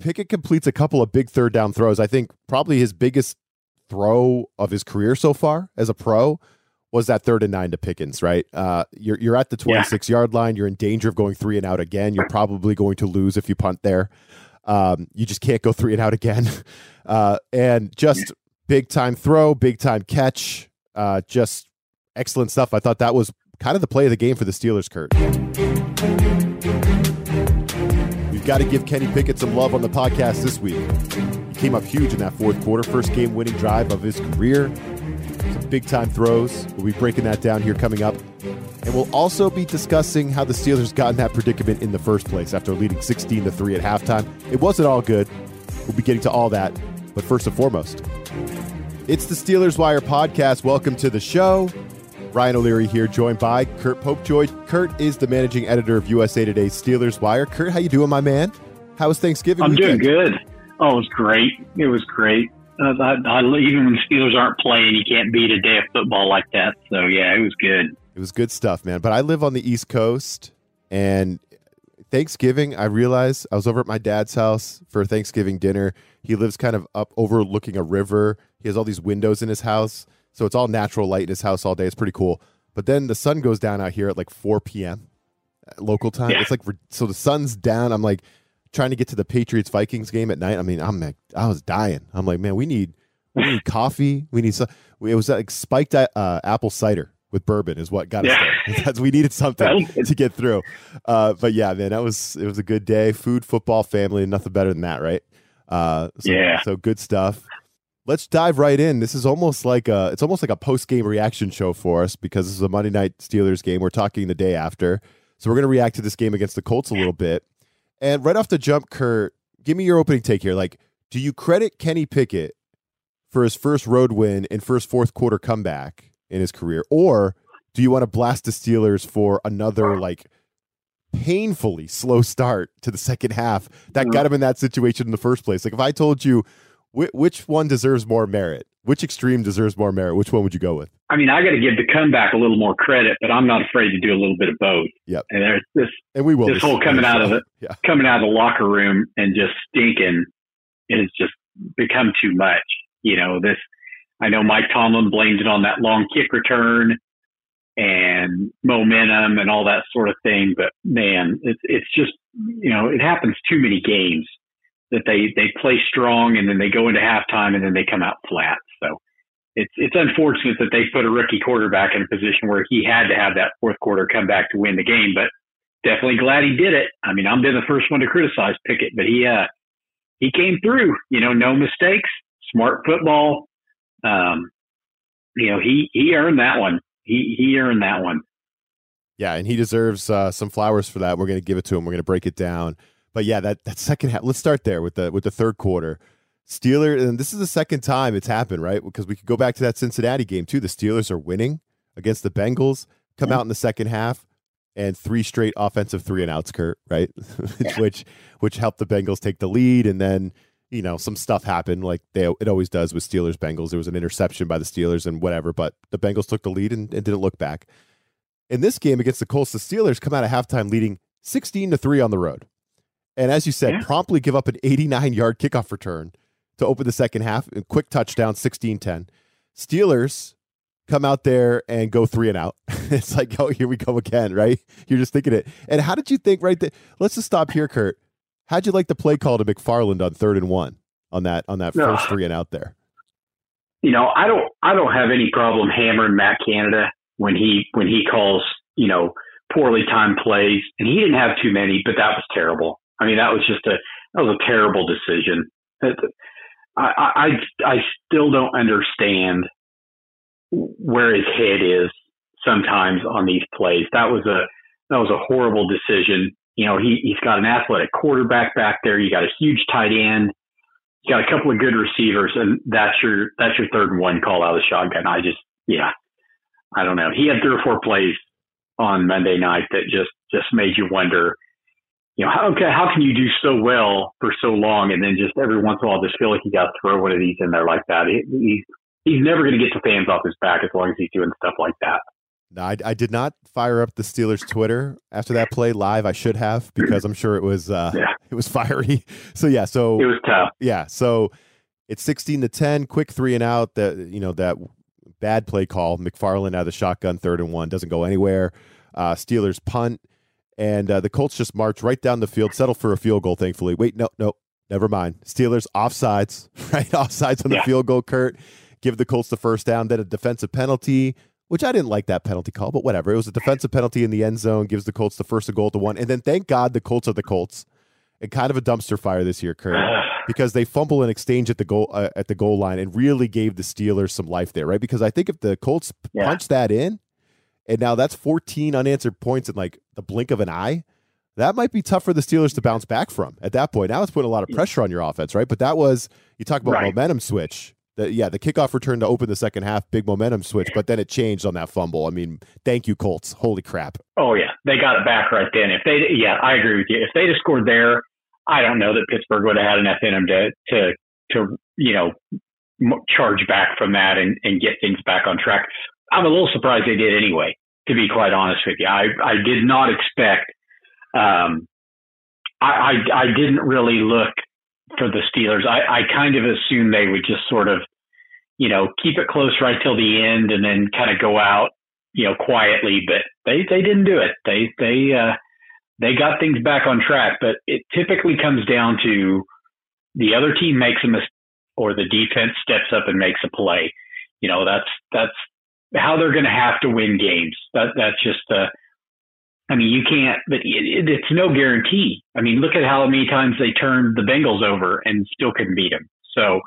Pickett completes a couple of big third down throws. I think probably his biggest throw of his career so far as a pro was that third and nine to Pickens, right? Uh, you're you're at the 26 yeah. yard line. You're in danger of going three and out again. You're probably going to lose if you punt there. Um, you just can't go three and out again. Uh, and just big time throw, big time catch, uh, just excellent stuff. I thought that was kind of the play of the game for the Steelers, Curt. We've got to give Kenny Pickett some love on the podcast this week. He came up huge in that fourth quarter, first game winning drive of his career. Some big time throws. We'll be breaking that down here coming up. And we'll also be discussing how the Steelers got in that predicament in the first place after leading 16 to 3 at halftime. It wasn't all good. We'll be getting to all that. But first and foremost, it's the Steelers Wire podcast. Welcome to the show. Ryan O'Leary here, joined by Curt Popejoy. Curt is the managing editor of USA Today's Steelers Wire. Curt, how you doing, my man? How was Thanksgiving? I'm weekend? doing good. Oh, it was great. It was great. Uh, I, I, even when the Steelers aren't playing, you can't beat a day of football like that. So yeah, it was good. It was good stuff, man. But I live on the East Coast, and Thanksgiving, I realized I was over at my dad's house for Thanksgiving dinner. He lives kind of up overlooking a river. He has all these windows in his house, so it's all natural light in his house all day. It's pretty cool. But then the sun goes down out here at like 4 p.m. Local time. Yeah. It's like so the sun's down. I'm like trying to get to the Patriots Vikings game at night. I mean, I'm like, I was dying. I'm like, man, we need we need coffee. We need some. It was like spiked uh, apple cider with bourbon is what got us there. That's, we needed something to get through. Uh, but yeah, man, that was it was a good day. Food, football, family, nothing better than that, right? Uh, so, yeah. So good stuff. Let's dive right in. This is almost like a it's almost like a post game reaction show for us because this is a Monday night Steelers game. We're talking the day after, so we're going to react to this game against the Colts a little bit. And right off the jump, Curt, give me your opening take here. Like, do you credit Kenny Pickett for his first road win and first fourth quarter comeback in his career, or do you want to blast the Steelers for another like painfully slow start to the second half that got mm-hmm. him in that situation in the first place? Like, if I told you which one deserves more merit? Which extreme deserves more merit? Which one would you go with? I mean, I got to give the comeback a little more credit, but I'm not afraid to do a little bit of both. Yep. And there's this, and we will this whole coming out of it, yeah. coming out of the locker room and just stinking has just become too much. You know, this. I know Mike Tomlin blamed it on that long kick return and momentum and all that sort of thing, but man, it's it's just you know it happens too many games that they they play strong and then they go into halftime and then they come out flat. So it's it's unfortunate that they put a rookie quarterback in a position where he had to have that fourth quarter come back to win the game. But definitely glad he did it. I mean, I'm been the first one to criticize Pickett, but he uh he came through. You know, no mistakes, smart football. Um, you know, he he earned that one. He he earned that one. Yeah, and he deserves uh, some flowers for that. We're going to give it to him. We're going to break it down. But yeah, that that second half. Let's start there with the with the third quarter. Steelers, and this is the second time it's happened, right? Because we could go back to that Cincinnati game too. The Steelers are winning against the Bengals, come out in the second half, and three straight offensive three and outs, Curt, right? which which helped the Bengals take the lead, and then you know some stuff happened, like they it always does with Steelers Bengals. There was an interception by the Steelers and whatever, but the Bengals took the lead and, and didn't look back. In this game against the Colts, the Steelers come out of halftime leading sixteen to three on the road. And as you said, yeah. promptly give up an 89 yard kickoff return to open the second half. A quick touchdown, 16 10. Steelers come out there and go three and out. it's like, oh, here we go again, right? You're just thinking it. And how did you think, right? That, let's just stop here, Curt. How'd you like the play call to McFarland on third and one on that on that no. first three and out there? You know, I don't I don't have any problem hammering Matt Canada when he when he calls, you know, poorly timed plays. And he didn't have too many, but that was terrible. I mean, that was just a that was a terrible decision. I, I I still don't understand where his head is sometimes on these plays. That was a that was a horrible decision. You know, he, he's got an athletic quarterback back there. You got a huge tight end. You got a couple of good receivers, and that's your that's your third and one call out of the shotgun. I just, yeah, I don't know. He had three or four plays on Monday night that just just made you wonder, you know, how okay, how can you do so well for so long and then just every once in a while just feel like you got to throw one of these in there like that? He, he's he's never going to get the fans off his back as long as he's doing stuff like that. No, I, I, did not fire up the Steelers Twitter after that play live. I should have because I'm sure it was uh, yeah. it was fiery. So yeah, so it was tough. Yeah, so it's 16 to 10, quick three and out. That you know that bad play call. McFarland out of the shotgun, third and one, doesn't go anywhere. Uh, Steelers punt, and uh, the Colts just march right down the field, settle for a field goal. Thankfully, wait, no, no, never mind. Steelers offsides, right? Offsides on the yeah. field goal. Curt give the Colts the first down, then a defensive penalty which I didn't like that penalty call, but whatever. It was a defensive penalty in the end zone, gives the Colts the first goal to one. And then thank God the Colts are the Colts. And kind of a dumpster fire this year, Curt, because they fumble an exchange at the goal uh, at the goal line and really gave the Steelers some life there, right? Because I think if the Colts yeah. punch that in, and now that's 14 unanswered points in like the blink of an eye, that might be tough for the Steelers to bounce back from at that point. Now it's putting a lot of pressure on your offense, right? But that was you talk about right. momentum switch the, yeah, the kickoff return to open the second half, big momentum switch, but then it changed on that fumble. I mean, thank you, Colts. Holy crap. Oh yeah, they got it back right then. If they, yeah, I agree with you. If they'd have scored there, I don't know that Pittsburgh would have had enough in them to to to you know charge back from that and, and get things back on track. I'm a little surprised they did anyway. To be quite honest with you, I I did not expect. Um, I, I I didn't really look for the Steelers. I, I kind of assumed they would just sort of, you know, keep it close right till the end and then kind of go out, you know, quietly. But they they didn't do it. They they uh, they got things back on track. But it typically comes down to the other team makes a mistake or the defense steps up and makes a play. You know, that's that's how they're going to have to win games. That that's just the I mean, you can't, but it, it's no guarantee. I mean, look at how many times they turned the Bengals over and still couldn't beat them. So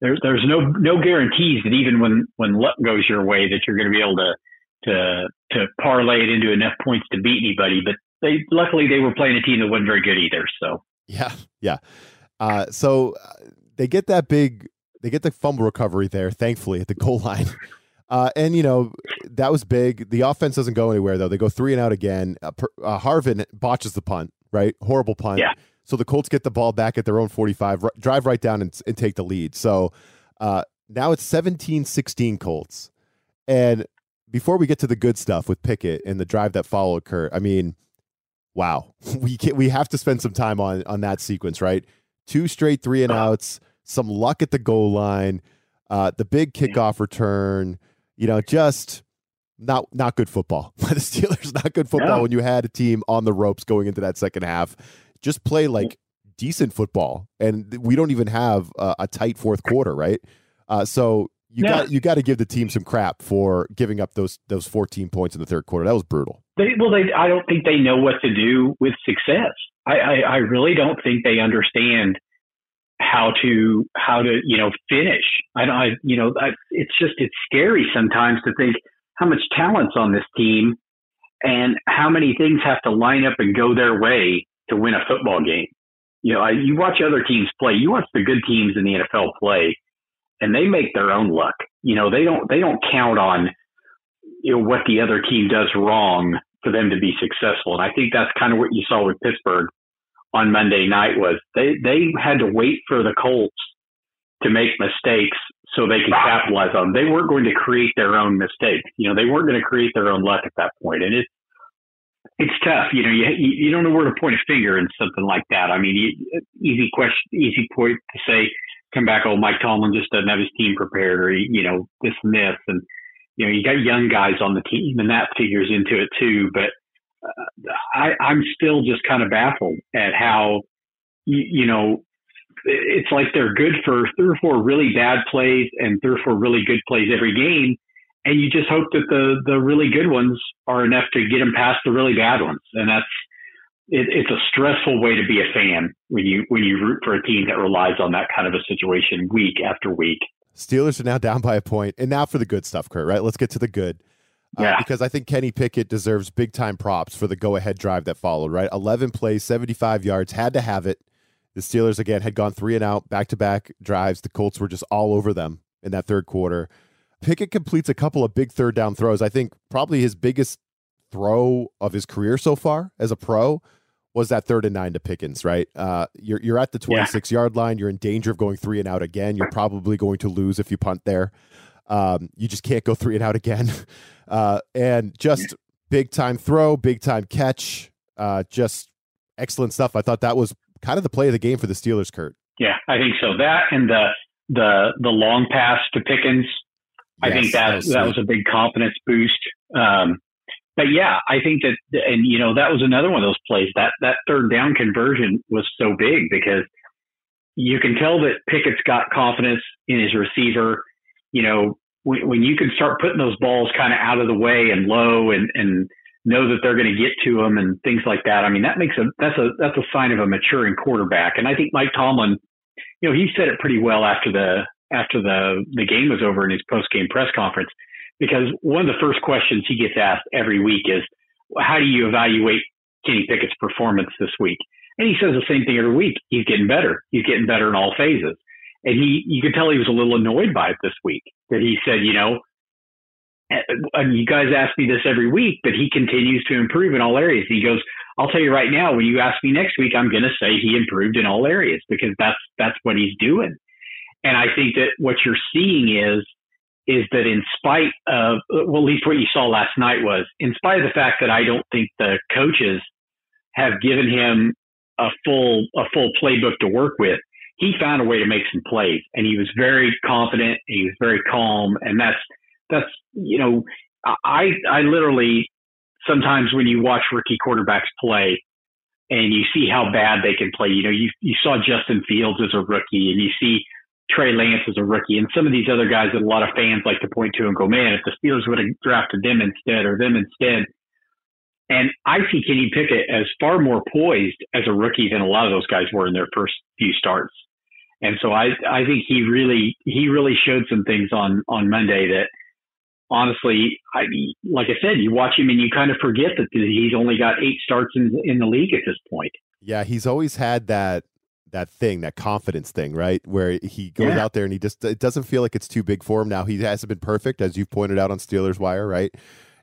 there, there's no no guarantees that even when when luck goes your way that you're going to be able to to to parlay it into enough points to beat anybody. But they luckily they were playing a team that wasn't very good either. So yeah, yeah. Uh, so uh, they get that big, they get the fumble recovery there. Thankfully at the goal line. Uh, and you know that was big. The offense doesn't go anywhere though. They go three and out again. Uh, uh, Harvin botches the punt. Right, horrible punt. Yeah. So the Colts get the ball back at their own 45, r- drive right down and, and, take the lead. So uh, now it's 17-16 Colts. And before we get to the good stuff with Pickett and the drive that followed, Curt, I mean, wow, we can, we have to spend some time on on that sequence, right? Two straight three and outs, some luck at the goal line, uh, the big kickoff return you know, just not not good football by the Steelers. Not good football yeah. when you had a team on the ropes going into that second half. Just play like decent football, and we don't even have uh, a tight fourth quarter, right? Uh, so you yeah. got you got to give the team some crap for giving up those those 14 points in the third quarter. That was brutal. They, well, they I don't think they know what to do with success. I, I, I really don't think they understand how to how to you know finish. I. I, you know, I, it's just it's scary sometimes to think how much talent's on this team and how many things have to line up and go their way to win a football game. You know, I, you watch other teams play. You watch the good teams in the NFL play, and they make their own luck. You know, they don't they don't count on you know what the other team does wrong for them to be successful. And I think that's kind of what you saw with Pittsburgh on Monday night was they, they had to wait for the Colts to make mistakes so they could capitalize on them. They weren't going to create their own mistakes. You know, they weren't going to create their own luck at that point. And it's, it's tough. You know, you, you don't know where to point a finger in something like that. I mean, easy question, easy point to say, come back, oh, Mike Tomlin just doesn't have his team prepared or, you know, this and this. And, you know, you got young guys on the team and that figures into it too. But I, I'm still just kind of baffled at how, you, you know, it's like they're good for three or four really bad plays and three or four really good plays every game. And you just hope that the, the really good ones are enough to get them past the really bad ones. And that's, it, it's a stressful way to be a fan when you, when you root for a team that relies on that kind of a situation week after week. Steelers are now down by a point, and now for the good stuff, Curt. Right? Let's get to the good. Uh, yeah. because I think Kenny Pickett deserves big time props for the go ahead drive that followed, right? 11 plays, 75 yards, had to have it. The Steelers, again, had gone three and out, back to back drives. The Colts were just all over them in that third quarter. Pickett completes a couple of big third down throws. I think probably his biggest throw of his career so far as a pro was that third and nine to Pickens, right? Uh, you're you're at the 26 yeah. yard line. You're in danger of going three and out again. You're probably going to lose if you punt there. Um, you just can't go three and out again. Uh, and just big time throw, big time catch, uh, just excellent stuff. I thought that was kind of the play of the game for the Steelers, Curt. Yeah, I think so. That and the the the long pass to Pickens, yes, I think that that was, that was a big confidence boost. Um, but yeah, I think that, and you know, that was another one of those plays. That that third down conversion was so big because you can tell that Pickett's got confidence in his receiver. You know, when, when you can start putting those balls kind of out of the way and low, and and know that they're going to get to them and things like that. I mean, that makes a that's a that's a sign of a maturing quarterback. And I think Mike Tomlin, you know, he said it pretty well after the after the the game was over in his post game press conference because one of the first questions he gets asked every week is, how do you evaluate Kenny Pickett's performance this week? And he says the same thing every week. He's getting better. He's getting better in all phases. And he, you could tell he was a little annoyed by it this week that he said, you know, and you guys ask me this every week, but he continues to improve in all areas. He goes, I'll tell you right now, when you ask me next week, I'm going to say he improved in all areas because that's, that's what he's doing. And I think that what you're seeing is is that in spite of, well, at least what you saw last night was, in spite of the fact that I don't think the coaches have given him a full a full playbook to work with, he found a way to make some plays, and he was very confident. And he was very calm, and that's that's you know, I I literally sometimes when you watch rookie quarterbacks play, and you see how bad they can play. You know, you you saw Justin Fields as a rookie, and you see Trey Lance as a rookie, and some of these other guys that a lot of fans like to point to and go, man, if the Steelers would have drafted them instead or them instead. And I see Kenny Pickett as far more poised as a rookie than a lot of those guys were in their first few starts. And so I, I think he really, he really showed some things on, on Monday that honestly, I, like I said, you watch him and you kind of forget that he's only got eight starts in, in the league at this point. Yeah. He's always had that, that thing, that confidence thing, right? Where he goes yeah. out there and he just it doesn't feel like it's too big for him. Now he hasn't been perfect, as you've pointed out on Steelers Wire, right?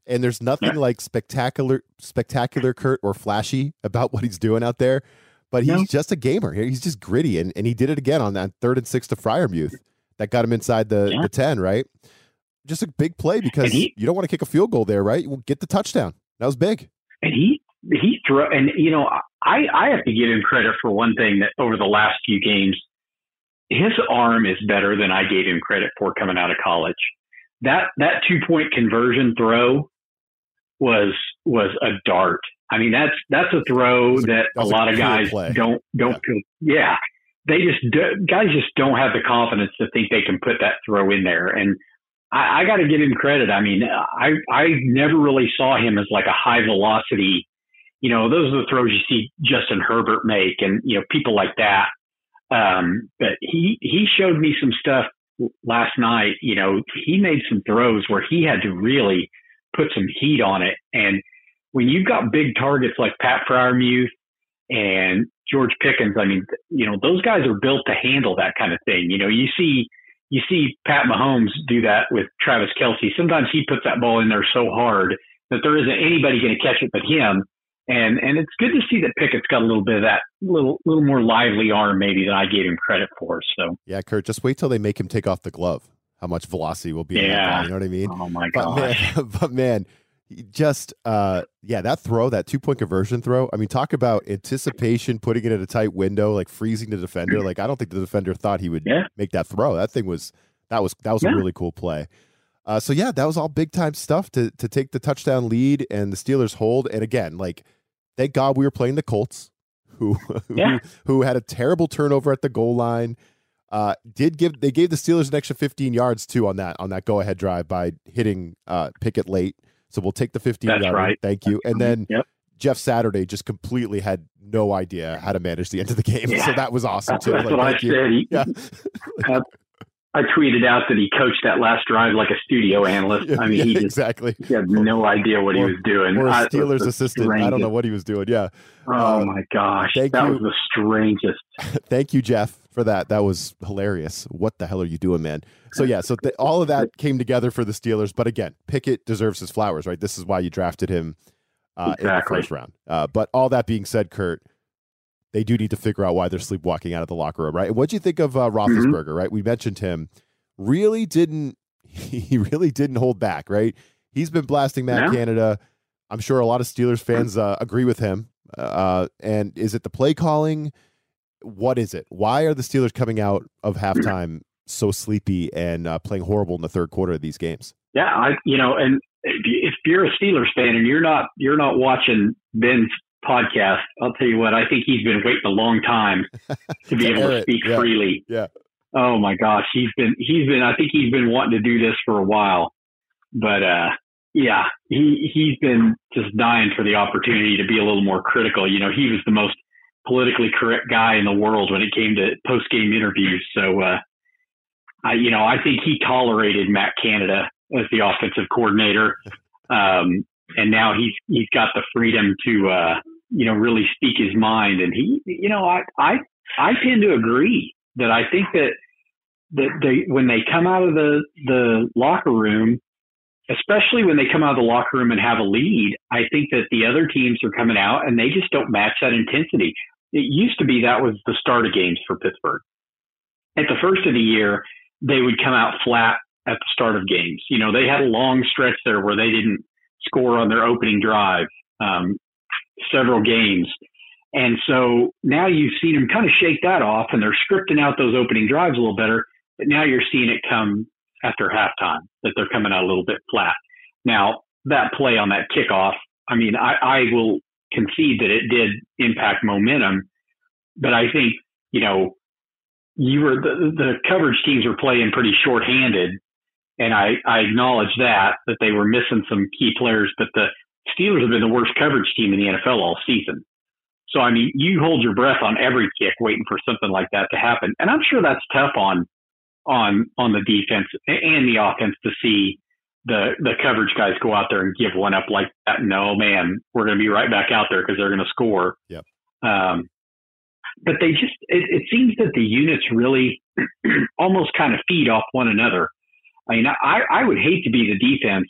And there's nothing yeah. like spectacular, spectacular, Curt, or flashy about what he's doing out there. But he's no. just a gamer. He's just gritty, and, and he did it again on that third and six to Freiermuth that got him inside the, yeah. the ten, right? Just a big play because he, you don't want to kick a field goal there, right? You get the touchdown. That was big. And he he throw and you know I I have to give him credit for one thing that over the last few games, his arm is better than I gave him credit for coming out of college. That that two point conversion throw was was a dart. I mean that's that's a throw a, that a, lot of guys play. don't don't yeah. yeah. They just guys just don't have the confidence to think they can put that throw in there and I, I got to give him credit. I mean, I I never really saw him as like a high velocity you know, those are the throws you see Justin Herbert make and, you know, people like that. Um, but he, he showed me some stuff last night. You know, he made some throws where he had to really put some heat on it. And when you've got big targets like Pat Freiermuth and George Pickens, I mean, you know, those guys are built to handle that kind of thing. You know, you see, you see Pat Mahomes do that with Travis Kelce. Sometimes he puts that ball in there so hard that there isn't anybody going to catch it but him and and it's good to see that Pickett's got a little bit of that little little more lively arm maybe than I gave him credit for. So yeah, Curt, just wait till they make him take off the glove. How much velocity will be? Yeah, you know what I mean. Oh my god! But man, but man just uh yeah that throw that two point conversion throw i mean talk about anticipation putting it in a tight window like freezing the defender like i don't think the defender thought he would yeah. make that throw that thing was that was that was yeah. a really cool play uh so yeah that was all big time stuff to to take the touchdown lead and the steelers hold and again like thank God we were playing the Colts, who yeah. who, who, had a terrible turnover at the goal line. Uh, did give they gave the Steelers an extra 15 yards too on that on that go ahead drive by hitting uh, Pickett late. So we'll take the 15 That's. Right. Thank you. And then yep. Jeff Saturday just completely had no idea how to manage the end of the game. Yeah. So that was awesome too. That's like, what I said. Yeah. I tweeted out that he coached that last drive like a studio analyst. I mean, yeah, he just exactly. he had no idea what Or- he was doing. Or a I- Steelers the assistant. I don't know what he was doing. Yeah. Oh Uh, my gosh, thank that you. was the strangest. Thank you, Jeff, for that. That was hilarious. What the hell are you doing, man? So yeah, so th- all of that came together for the Steelers. But again, Pickett deserves his flowers, right? This is why you drafted him uh, in the first round. Uh, but all that being said, Curt, they do need to figure out why they're sleepwalking out of the locker room, right? What do you think of uh, Roethlisberger, right? We mentioned him. Really didn't he really didn't hold back, right? He's been blasting Matt. Canada. I'm sure a lot of Steelers fans uh, agree with him. Uh, and is it the play calling? What is it? Why are the Steelers coming out of halftime so sleepy and uh, playing horrible in the third quarter of these games? Yeah, I you know, and if you're a Steelers fan and you're not you're not watching Ben's podcast, I'll tell you what, I think he's been waiting a long time to be To able to speak yeah. freely. Yeah. Oh my gosh, he's been he's been I think he's been wanting to do this for a while. But uh yeah, he he's been just dying for the opportunity to be a little more critical. You know, he was the most politically correct guy in the world when it came to post game interviews. So uh I you know, I think he tolerated Matt Canada as the offensive coordinator. Um and now he's he's got the freedom to uh you know really speak his mind and he you know I I I tend to agree that I think that that they when they come out of the the locker room especially when they come out of the locker room and have a lead, I think that the other teams are coming out and they just don't match that intensity. It used to be that was the start of games for Pittsburgh. At the first of the year, they would come out flat at the start of games. You know, they had a long stretch there where they didn't score on their opening drive, um, several games. And so now you've seen them kind of shake that off and they're scripting out those opening drives a little better. But now you're seeing it come after halftime that they're coming out a little bit flat. Now that play on that kickoff, I mean, I, I will concede that it did impact momentum, but I think, you know, you were the, the coverage teams were playing pretty shorthanded. And I, I acknowledge that, that they were missing some key players, but the Steelers have been the worst coverage team in the NFL all season. So, I mean, you hold your breath on every kick waiting for something like that to happen. And I'm sure that's tough on, on, on the defense and the offense to see the, the coverage guys go out there and give one up like that. No, man, we're going to be right back out there because they're going to score. Yep. Um, but they just, it, it seems that the units really almost kind of feed off one another. I mean, I, I would hate to be the defense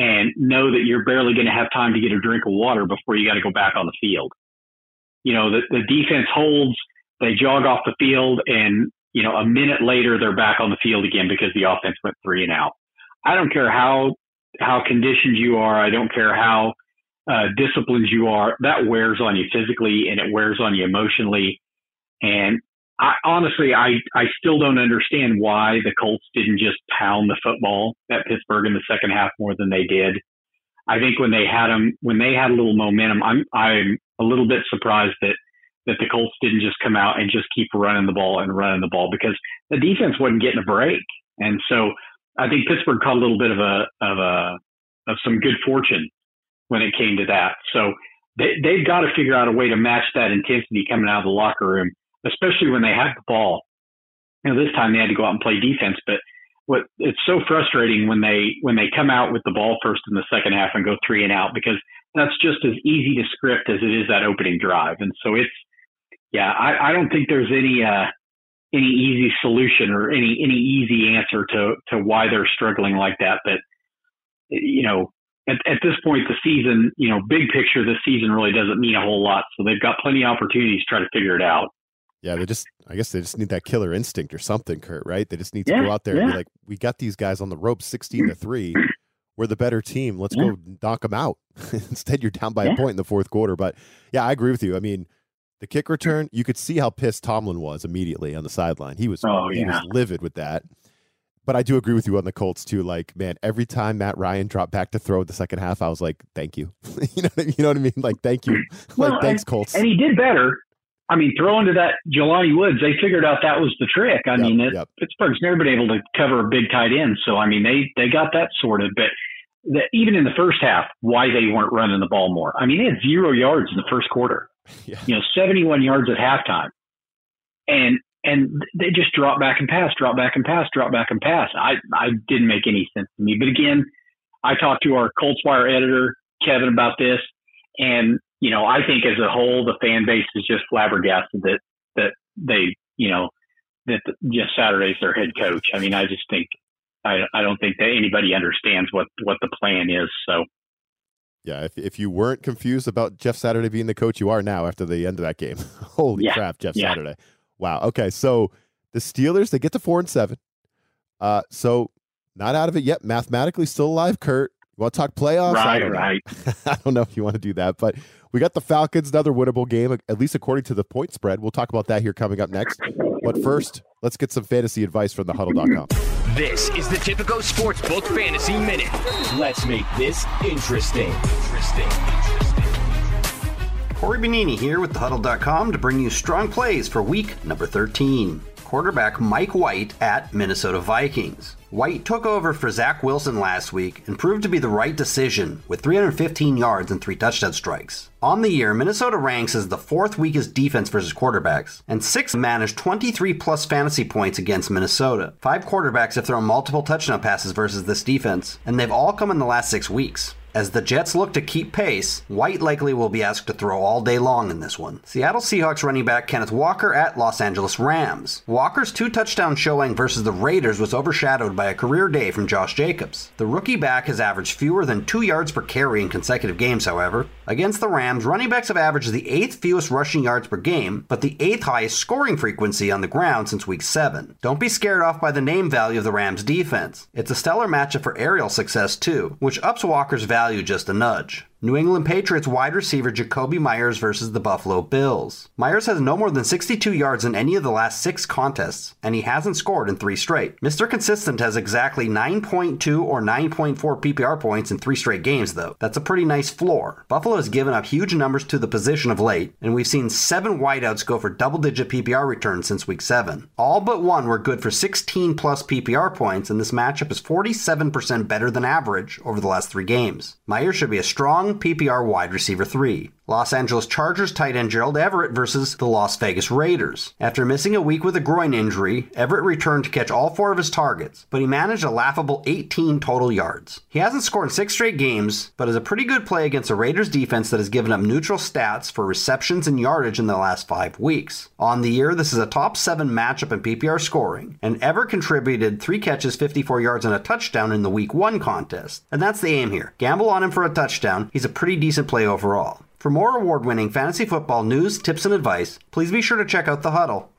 and know that you're barely going to have time to get a drink of water before you got to go back on the field. You know, the, the defense holds, they jog off the field, and, you know, a minute later, they're back on the field again because the offense went three and out. I don't care how, how conditioned you are. I don't care how uh, disciplined you are. That wears on you physically and it wears on you emotionally. And I, honestly, I, I still don't understand why the Colts didn't just pound the football at Pittsburgh in the second half more than they did. I think when they had them, when they had a little momentum, I'm, I'm a little bit surprised that, that the Colts didn't just come out and just keep running the ball and running the ball because the defense wasn't getting a break. And so I think Pittsburgh caught a little bit of a, of a, of some good fortune when it came to that. So they, they've got to figure out a way to match that intensity coming out of the locker room especially when they have the ball. You know, this time they had to go out and play defense, but what it's so frustrating when they when they come out with the ball first in the second half and go three and out because that's just as easy to script as it is that opening drive. And so it's yeah, I, I don't think there's any uh any easy solution or any any easy answer to to why they're struggling like that. But you know, at, at this point the season, you know, big picture, this season really doesn't mean a whole lot. So they've got plenty of opportunities to try to figure it out. Yeah, they just I guess they just need that killer instinct or something, Curt, right? They just need to Yeah, go out there and be like, we got these guys on the rope 16 to 3. We're the better team. Let's Yeah. go knock them out. Instead, you're down by Yeah. a point in the fourth quarter. But yeah, I agree with you. I mean, the kick return, you could see how pissed Tomlin was immediately on the sideline. He was Oh, he was livid with that. But I do agree with you on the Colts too. Like, man, every time Matt Ryan dropped back to throw in the second half, I was like, "Thank you." you know, what I mean? you know what I mean? Like, thank you, Well, like, thanks, Colts. And he did better. I mean, throwing to that Jelani Woods, they figured out that was the trick. I Yep, mean, it, yep. Pittsburgh's never been able to cover a big tight end, so I mean, they they got that sorted. But the, even in the first half, why they weren't running the ball more? I mean, they had zero yards in the first quarter. Yeah. You know, seventy-one yards at halftime, and and they just drop back and pass, drop back and pass, drop back and pass. I I didn't make any sense to me. But again, I talked to our Colts Wire editor Kevin about this, and you know I think as a whole the fan base is just flabbergasted that that they you know that Jeff Saturday's their head coach. I mean, I just think I I don't think that anybody understands what what the plan is. So. Yeah, if if you weren't confused about Jeff Saturday being the coach, you are now after the end of that game. Holy yeah. crap, Jeff yeah. Saturday! Wow. Okay, so the Steelers they get to four and seven. Uh, so not out of it yet. Mathematically still alive. Curt, you want to talk playoffs? Right, I don't right. I don't know if you want to do that, but we got the Falcons, another winnable game, at least according to the point spread. We'll talk about that here coming up next. But first, let's get some fantasy advice from thehuddle.com. This is the Tipico Sportsbook Fantasy Minute. Let's make this interesting. Interesting. Interesting. Cory Bonini here with thehuddle.com to bring you strong plays for week number 13 quarterback Mike White at Minnesota Vikings. White took over for Zach Wilson last week and proved to be the right decision with 315 yards and three touchdown strikes. On the year, Minnesota ranks as the fourth weakest defense versus quarterbacks, and six managed 23 plus fantasy points against Minnesota. Five quarterbacks have thrown multiple touchdown passes versus this defense, and they've all come in the last six weeks. As the Jets look to keep pace, White likely will be asked to throw all day long in this one. Seattle Seahawks running back Kenneth Walker at Los Angeles Rams. Walker's two touchdown showing versus the Raiders was overshadowed by a career day from Josh Jacobs. The rookie back has averaged fewer than two yards per carry in consecutive games, however. Against the Rams, running backs have averaged the eighth fewest rushing yards per game, but the eighth highest scoring frequency on the ground since week 7. Don't be scared off by the name value of the Rams defense. It's a stellar matchup for aerial success, too, which ups Walker's value value just a nudge. New England Patriots wide receiver Jakobi Myers versus the Buffalo Bills. Myers has no more than 62 yards in any of the last six contests, and he hasn't scored in three straight. Mr. Consistent has exactly 9.2 or 9.4 PPR points in three straight games, though. That's a pretty nice floor. Buffalo has given up huge numbers to the position of late, and we've seen seven wideouts go for double digit PPR returns since week 7. All but one were good for 16 plus PPR points, and this matchup is 47% better than average over the last three games. Myers should be a strong PPR wide receiver 3. Los Angeles Chargers tight end Gerald Everett versus the Las Vegas Raiders. After missing a week with a groin injury, Everett returned to catch all four of his targets, but he managed a laughable 18 total yards. He hasn't scored in six straight games, but is a pretty good play against a Raiders defense that has given up neutral stats for receptions and yardage in the last five weeks. On the year, this is a top seven matchup in PPR scoring, and Everett contributed three catches, 54 yards, and a touchdown in the week one contest. And that's the aim here. Gamble on him for a touchdown. He's a pretty decent play overall. For more award winning fantasy football news, tips, and advice, please be sure to check out The Huddle.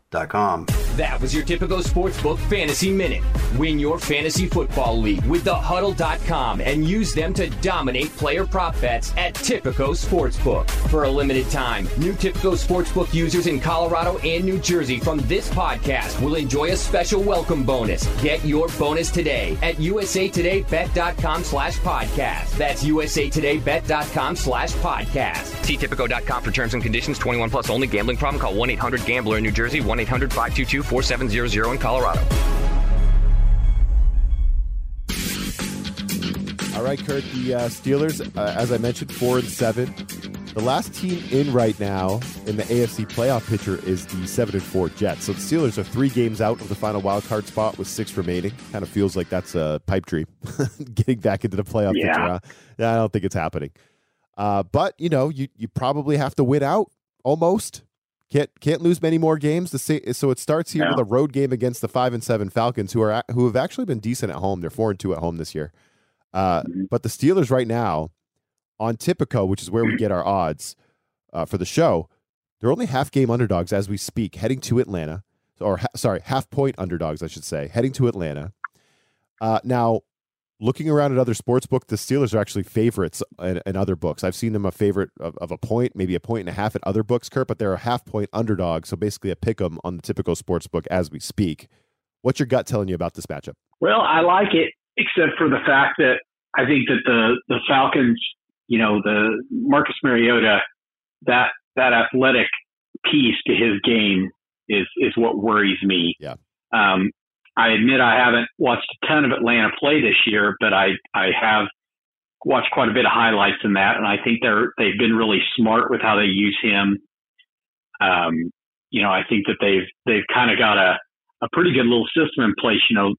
That was your Tipico Sportsbook Fantasy Minute. Win your fantasy football league with the thehuddle.com and use them to dominate player prop bets at Tipico Sportsbook. For a limited time, new Tipico Sportsbook users in Colorado and New Jersey from this podcast will enjoy a special welcome bonus. Get your bonus today at usatodaybet.com slash podcast. That's usatodaybet.com slash podcast. See Tipico.com for terms and conditions. 21 plus only. Gambling problem? Call 1-800-GAMBLER in New Jersey. 1 800 522 4700 in Colorado. All right, Curt. The uh, Steelers, uh, as I mentioned, four and seven. The last team in right now in the AFC playoff picture is the seven and four Jets. So the Steelers are three games out of the final wild card spot with six remaining. Kind of feels like that's a pipe dream, getting back into the playoff yeah. picture. Huh? I don't think it's happening. Uh, but you know, you you probably have to win out almost can't can't lose many more games. so it starts here with a road game against the five and seven Falcons, who are who have actually been decent at home. They're four and two at home this year. Uh, mm-hmm. But the Steelers right now on Tipico, which is where we get our odds uh, for the show, they're only half game underdogs as we speak, heading to Atlanta. Or ha- sorry, half point underdogs, I should say, heading to Atlanta. Uh, now looking around at other sports book, the Steelers are actually favorites in, in other books. I've seen them a favorite of, of, a point, maybe a point and a half at other books, Curt, but they're a half point underdog. So basically a pick 'em on the Tipico sports book as we speak. What's your gut telling you about this matchup? Well, I like it, except for the fact that I think that the, the Falcons, you know, the Marcus Mariota, that, that athletic piece to his game is, is what worries me. Yeah. Um, I admit I haven't watched a ton of Atlanta play this year, but I I have watched quite a bit of highlights in that, and I think they're they've been really smart with how they use him. Um, you know, I think that they've they've kind of got a a pretty good little system in place. You know,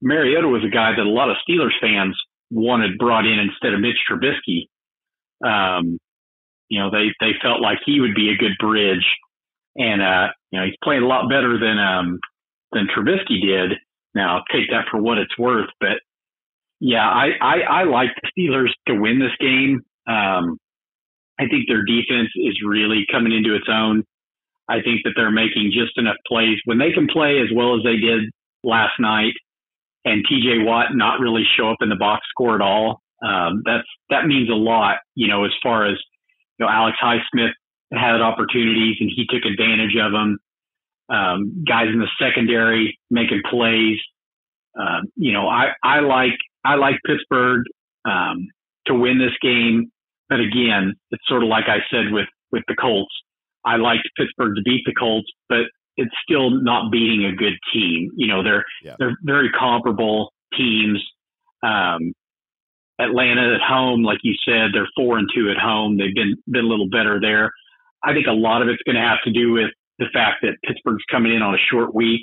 Mariota was a guy that a lot of Steelers fans wanted brought in instead of Mitch Trubisky. Um, you know, they they felt like he would be a good bridge, and uh, you know, he's playing a lot better than um, than Trubisky did. Now, take that for what it's worth, but yeah, I I, I like the Steelers to win this game. Um, I think their defense is really coming into its own. I think that they're making just enough plays when they can play as well as they did last night, and TJ Watt not really show up in the box score at all. Um, that's that means a lot, you know, as far as you know, Alex Highsmith had opportunities and he took advantage of them. Um, guys in the secondary making plays. Um, you know, I, I like I like Pittsburgh um, to win this game, but again, it's sort of like I said with with the Colts. I liked Pittsburgh to beat the Colts, but it's still not beating a good team. You know, they're yeah. they're very comparable teams. Um, Atlanta at home, like you said, they're four and two at home. They've been been a little better there. I think a lot of it's going to have to do with the fact that Pittsburgh's coming in on a short week.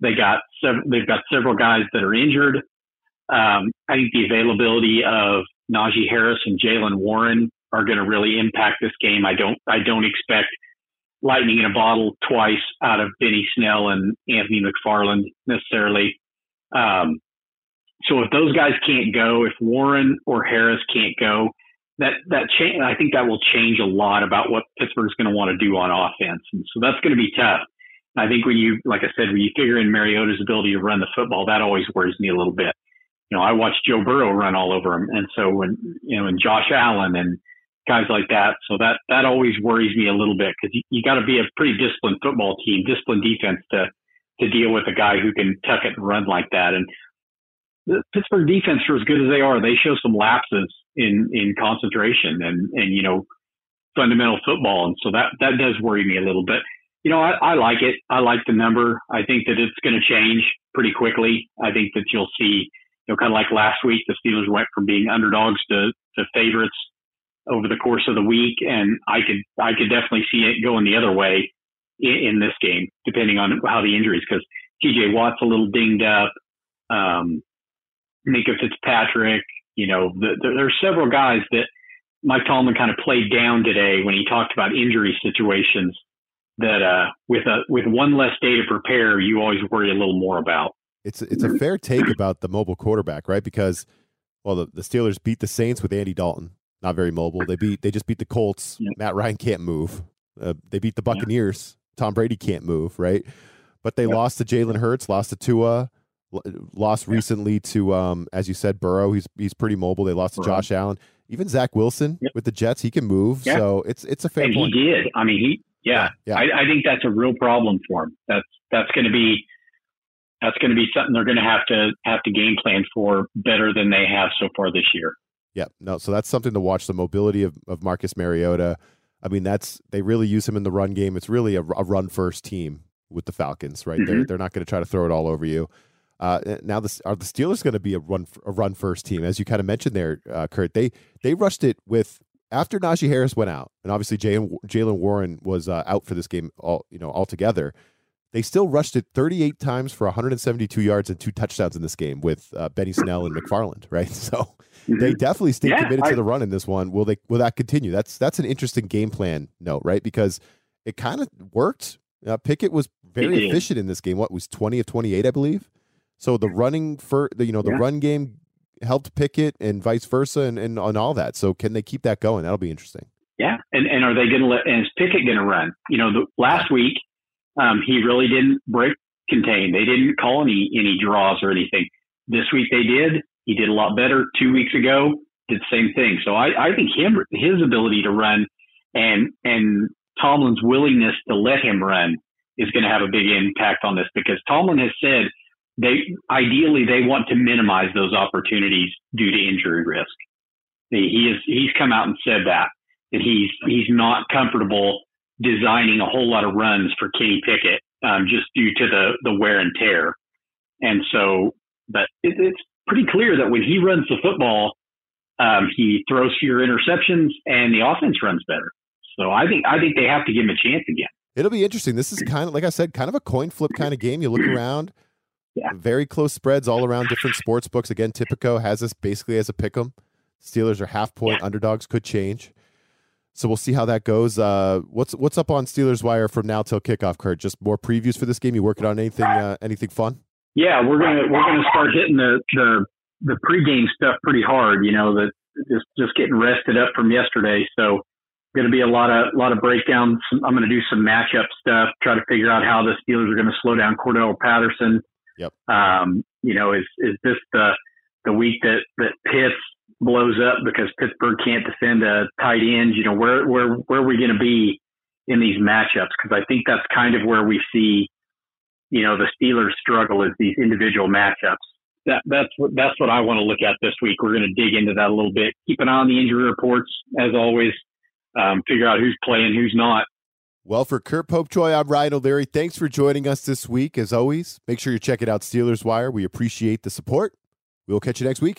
They got several, they've got several guys that are injured. Um, I think the availability of Najee Harris and Jaylen Warren are going to really impact this game. I don't I don't expect lightning in a bottle twice out of Benny Snell and Anthony McFarland necessarily. Um, so if those guys can't go, if Warren or Harris can't go, that that change, I think that will change a lot about what Pittsburgh's going to want to do on offense, and so that's going to be tough. I think when you, like I said, when you figure in Mariota's ability to run the football, that always worries me a little bit. You know, I watched Joe Burrow run all over him, and so when you know, and Josh Allen and guys like that, so that that always worries me a little bit because you, you got to be a pretty disciplined football team, disciplined defense to to deal with a guy who can tuck it and run like that. And the Pittsburgh defense, for as good as they are, they show some lapses in in concentration and and you know fundamental football, and so that that does worry me a little bit. You know, I, I like it. I like the number. I think that it's going to change pretty quickly. I think that you'll see, you know, kind of like last week, the Steelers went from being underdogs to to favorites over the course of the week, and I could I could definitely see it going the other way in, in this game, depending on how the injuries, because T.J. Watt's a little dinged up. Um, Fitzpatrick. You know, the, the, there are several guys that Mike Tomlin kind of played down today when he talked about injury situations that uh, with a with one less day to prepare, you always worry a little more about. It's it's a fair take about the mobile quarterback, right? Because well, the, the Steelers beat the Saints with Andy Dalton, not very mobile. They beat they just beat the Colts. Yeah. Matt Ryan can't move. Uh, they beat the Buccaneers. Yeah. Tom Brady can't move, right? But they lost to Jalen Hurts, lost to Tua lost yeah. recently to um, as you said Burrow. He's he's pretty mobile. They lost to Burrow. Josh Allen. Even Zach Wilson yep. with the Jets he can move. So it's it's a fair and point. he did. I mean he yeah, yeah. I, I think that's a real problem for him. That's that's going to be that's going to be something they're going to have to have to game plan for better than they have so far this year. Yeah no so that's something to watch the mobility of, of Marcus Mariota. I mean that's they really use him in the run game. It's really a, a run first team with the Falcons right? Mm-hmm. they're, they're not going to try to throw it all over you uh, now, the, are the Steelers going to be a run a run first team, as you kind of mentioned there, uh, Curt? They they rushed it with after Najee Harris went out, and obviously Jaylen Warren was uh, out for this game all you know altogether. They still rushed it 38 times for 172 yards and two touchdowns in this game with uh, Benny Snell and McFarland, right? So they mm-hmm. definitely stayed yeah, committed I, to the run in this one. Will they? Will that continue? That's that's an interesting game plan note, right? Because it kind of worked. Uh, Pickett was very efficient in this game. What was 20 of 28, I believe. So the running for the you know the yeah. run game helped Pickett and vice versa and, and on all that. So can they keep that going? That'll be interesting. Yeah, and and are they going to let? And is Pickett going to run? You know, the, last week um, he really didn't break contain. They didn't call any any draws or anything. This week they did. He did a lot better. Two weeks ago did the same thing. So I, I think him his ability to run and and Tomlin's willingness to let him run is going to have a big impact on this because Tomlin has said they ideally they want to minimize those opportunities due to injury risk. He is he's come out and said that that he's he's not comfortable designing a whole lot of runs for Kenny Pickett um, just due to the the wear and tear. And so, but it, it's pretty clear that when he runs the football, um, he throws fewer interceptions and the offense runs better. So I think I think they have to give him a chance again. It'll be interesting. This is kind of, like I said, kind of a coin flip kind of game. You look around, yeah. very close spreads all around different sports books. Again, Tipico has this basically as a pick 'em. Steelers are half point Yeah. underdogs, could change. So we'll see how that goes. Uh, what's what's up on Steelers Wire from now till kickoff, Curt? Just more previews for this game. You working on anything uh, anything fun? Yeah, we're gonna we're gonna start hitting the the the pregame stuff pretty hard. You know, that just just getting rested up from yesterday. So going to be a lot of lot of breakdowns. I'm going to do some matchup stuff, try to figure out how the Steelers are going to slow down Cordarrelle Patterson. Yep. Um, you know, is is this the the week that that Pitts blows up because Pittsburgh can't defend a tight end? You know, where where where are we going to be in these matchups? Because I think that's kind of where we see, you know, the Steelers struggle is these individual matchups. That that's what that's what I want to look at this week. We're going to dig into that a little bit. Keep an eye on the injury reports as always. Um, figure out who's playing, who's not. Well, for Curt Popejoy, I'm Ryan O'Leary. Thanks for joining us this week. As always, make sure you check it out, Steelers Wire. We appreciate the support. We will catch you next week.